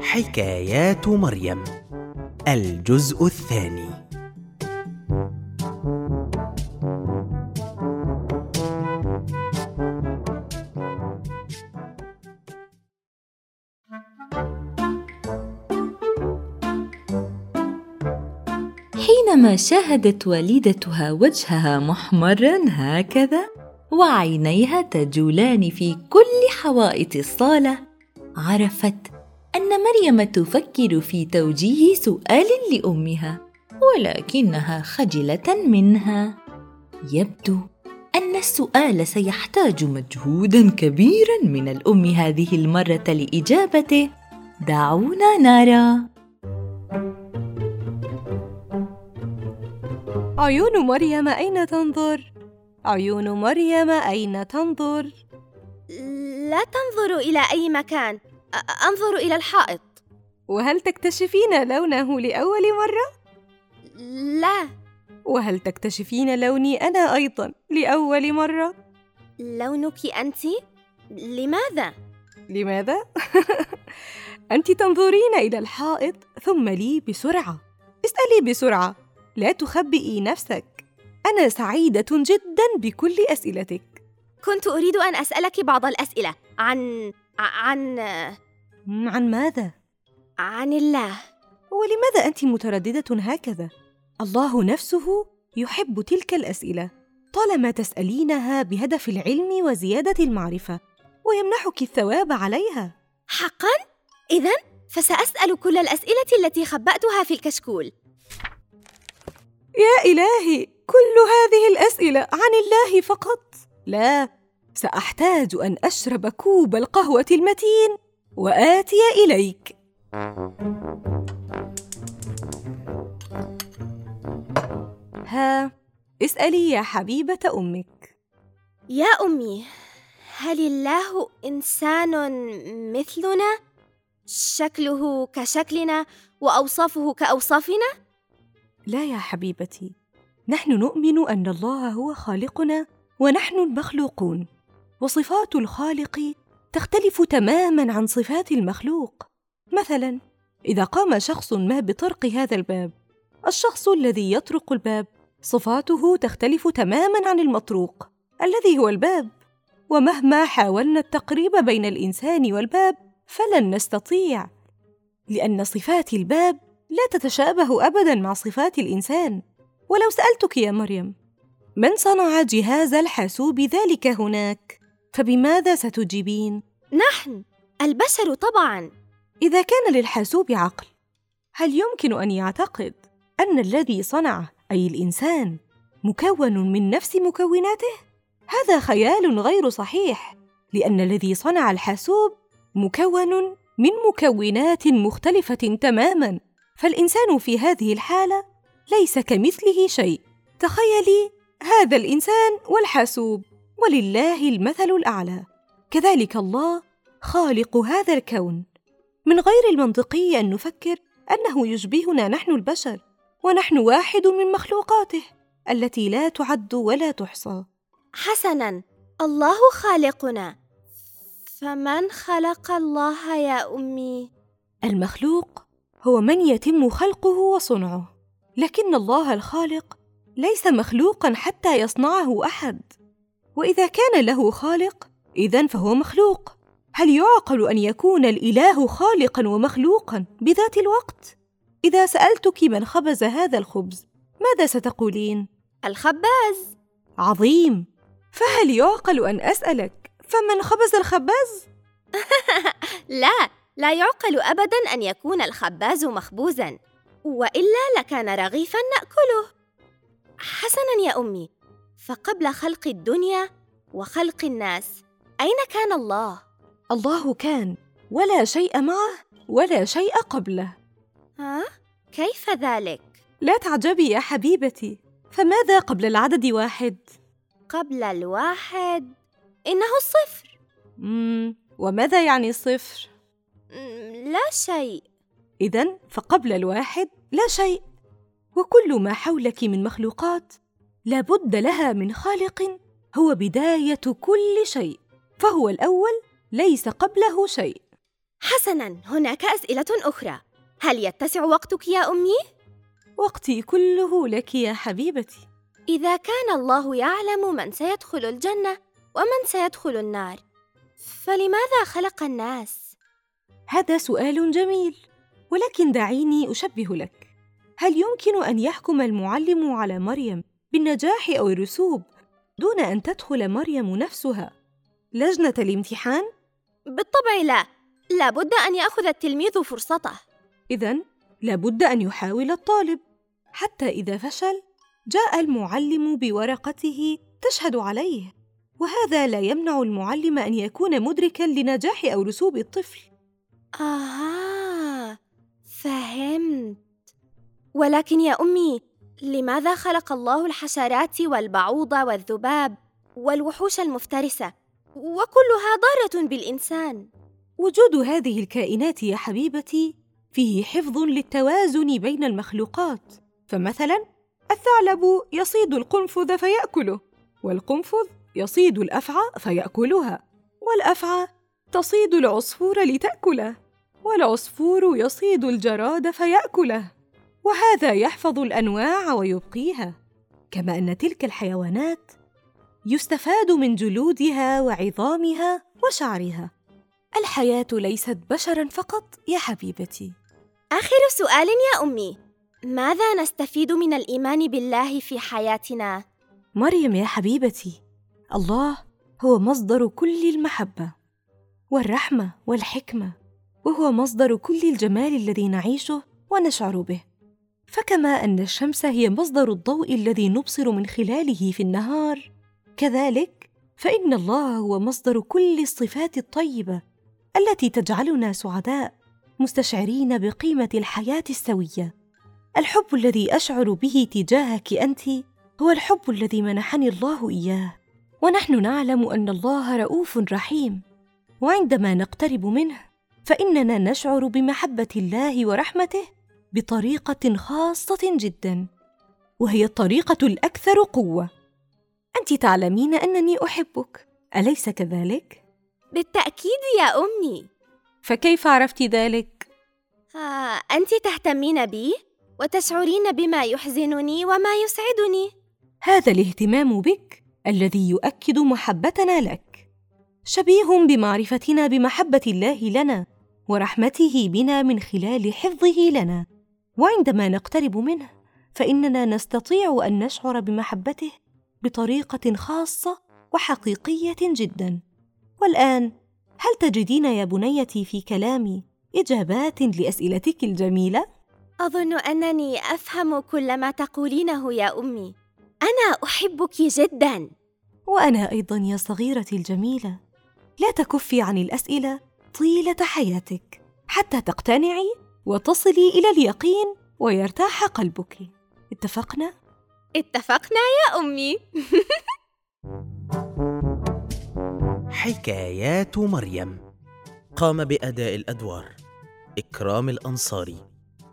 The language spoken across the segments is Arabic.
حكايات مريم الجزء الثاني. حينما شاهدت والدتها وجهها محمرا هكذا وعينيها تجولان في كل حوائط الصالة. عرفت أن مريم تفكر في توجيه سؤال لأمها ولكنها خجلة منها. يبدو أن السؤال سيحتاج مجهودا كبيرا من الأم هذه المرة لإجابته. دعونا نرى. عيون مريم أين تنظر؟ عيون مريم أين تنظر؟ لا تنظر إلى أي مكان أنظر إلى الحائط وهل تكتشفين لونه لأول مرة؟ لا وهل تكتشفين لوني أنا أيضا لأول مرة؟ لونك أنت؟ لماذا؟ لماذا؟ أنت تنظرين إلى الحائط ثم لي بسرعة اسألي بسرعة لا تخبئي نفسك أنا سعيدة جدا بكل أسئلتك. كنت أريد أن أسألك بعض الأسئلة. عن عن عن ماذا؟ عن الله. ولماذا أنت مترددة هكذا؟ الله نفسه يحب تلك الأسئلة. طالما تسألينها بهدف العلم وزيادة المعرفة ويمنحك الثواب عليها. حقا؟ اذا فسأسأل كل الأسئلة التي خبأتها في الكشكول. يا إلهي! كل هذه الأسئلة عن الله فقط؟ لا سأحتاج أن أشرب كوب القهوة المتين وآتي إليك. ها اسألي يا حبيبة أمك. يا أمي هل الله إنسان مثلنا؟ شكله كشكلنا وأوصافه كأوصافنا؟ لا يا حبيبتي نحن نؤمن أن الله هو خالقنا ونحن المخلوقون وصفات الخالق تختلف تماما عن صفات المخلوق. مثلا إذا قام شخص ما بطرق هذا الباب الشخص الذي يطرق الباب صفاته تختلف تماما عن المطروق الذي هو الباب. ومهما حاولنا التقريب بين الإنسان والباب فلن نستطيع لأن صفات الباب لا تتشابه ابدا مع صفات الإنسان. ولو سألتك يا مريم من صنع جهاز الحاسوب ذلك هناك؟ فبماذا ستجيبين؟ نحن البشر طبعا. إذا كان للحاسوب عقل هل يمكن أن يعتقد أن الذي صنعه أي الإنسان مكون من نفس مكوناته؟ هذا خيال غير صحيح لأن الذي صنع الحاسوب مكون من مكونات مختلفة تماما. فالإنسان في هذه الحالة ليس كمثله شيء. تخيلي هذا الإنسان والحاسوب. ولله المثل الأعلى. كذلك الله خالق هذا الكون. من غير المنطقي أن نفكر أنه يشبهنا نحن البشر ونحن واحد من مخلوقاته التي لا تعد ولا تحصى. حسنا الله خالقنا. فمن خلق الله يا أمي؟ المخلوق هو من يتم خلقه وصنعه. لكن الله الخالق ليس مخلوقا حتى يصنعه أحد. وإذا كان له خالق اذا فهو مخلوق. هل يعقل أن يكون الإله خالقا ومخلوقا بذات الوقت؟ إذا سألتك من خبز هذا الخبز ماذا ستقولين؟ الخباز. عظيم. فهل يعقل أن أسألك فمن خبز الخباز؟ لا لا يعقل ابدا أن يكون الخباز مخبوزا. وإلا لكان رغيفا نأكله. حسنا يا أمي فقبل خلق الدنيا وخلق الناس أين كان الله؟ الله كان ولا شيء معه ولا شيء قبله. ها؟ كيف ذلك؟ لا تعجبي يا حبيبتي فماذا قبل العدد واحد؟ قبل الواحد؟ إنه الصفر مم. وماذا يعني الصفر لا شيء. اذا فقبل الواحد لا شيء وكل ما حولك من مخلوقات لا بد لها من خالق هو بداية كل شيء فهو الأول ليس قبله شيء حسناً هناك أسئلة أخرى هل يتسع وقتك يا أمي؟ وقتي كله لك يا حبيبتي إذا كان الله يعلم من سيدخل الجنة ومن سيدخل النار فلماذا خلق الناس؟ هذا سؤال جميل ولكن دعيني أشبه لك. هل يمكن أن يحكم المعلم على مريم بالنجاح أو الرسوب دون أن تدخل مريم نفسها؟ لجنة الامتحان؟ بالطبع لا. لابد أن يأخذ التلميذ فرصته. إذا لابد أن يحاول الطالب. حتى إذا فشل جاء المعلم بورقته تشهد عليه. وهذا لا يمنع المعلم أن يكون مدركا لنجاح أو رسوب الطفل. آها. فهمت. ولكن يا أمي لماذا خلق الله الحشرات والبعوض والذباب والوحوش المفترسة؟ وكلها ضارة بالإنسان. وجود هذه الكائنات يا حبيبتي فيه حفظ للتوازن بين المخلوقات. فمثلا الثعلب يصيد القنفذ فيأكله والقنفذ يصيد الأفعى فيأكلها والأفعى تصيد العصفور لتأكله. والعصفور يصيد الجراد فيأكله وهذا يحفظ الأنواع ويبقيها. كما أن تلك الحيوانات يستفاد من جلودها وعظامها وشعرها. الحياة ليست بشرا فقط يا حبيبتي. آخر سؤال يا أمي. ماذا نستفيد من الإيمان بالله في حياتنا؟ مريم يا حبيبتي الله هو مصدر كل المحبة والرحمة والحكمة. وهو مصدر كل الجمال الذي نعيشه ونشعر به. فكما أن الشمس هي مصدر الضوء الذي نبصر من خلاله في النهار كذلك فإن الله هو مصدر كل الصفات الطيبة التي تجعلنا سعداء مستشعرين بقيمة الحياة السوية. الحب الذي أشعر به تجاهك أنت هو الحب الذي منحني الله إياه. ونحن نعلم أن الله رؤوف رحيم. وعندما نقترب منه فإننا نشعر بمحبة الله ورحمته بطريقة خاصة جدا وهي الطريقة الأكثر قوة. أنت تعلمين أنني أحبك. أليس كذلك؟ بالتأكيد يا أمي. فكيف عرفت ذلك؟ آه، أنت تهتمين بي وتشعرين بما يحزنني وما يسعدني. هذا الاهتمام بك الذي يؤكد محبتنا لك. شبيه بمعرفتنا بمحبة الله لنا. ورحمته بنا من خلال حفظه لنا. وعندما نقترب منه فإننا نستطيع أن نشعر بمحبته بطريقة خاصة وحقيقية جدا. والآن هل تجدين يا بنيتي في كلامي إجابات لأسئلتك الجميلة؟ أظن أنني أفهم كل ما تقولينه يا أمي. أنا أحبك جدا. وأنا أيضا يا صغيرتي الجميلة. لا تكفي عن الأسئلة طيلة حياتك. حتى تقتنعي وتصلي إلى اليقين ويرتاح قلبك. اتفقنا؟ اتفقنا يا أمي. حكايات مريم. قام بأداء الأدوار. إكرام الأنصاري.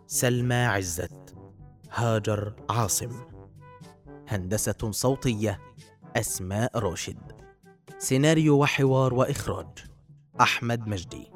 سلمى عزت. هاجر عاصم. هندسة صوتية. أسماء راشد. سيناريو وحوار وإخراج. أحمد مجدي.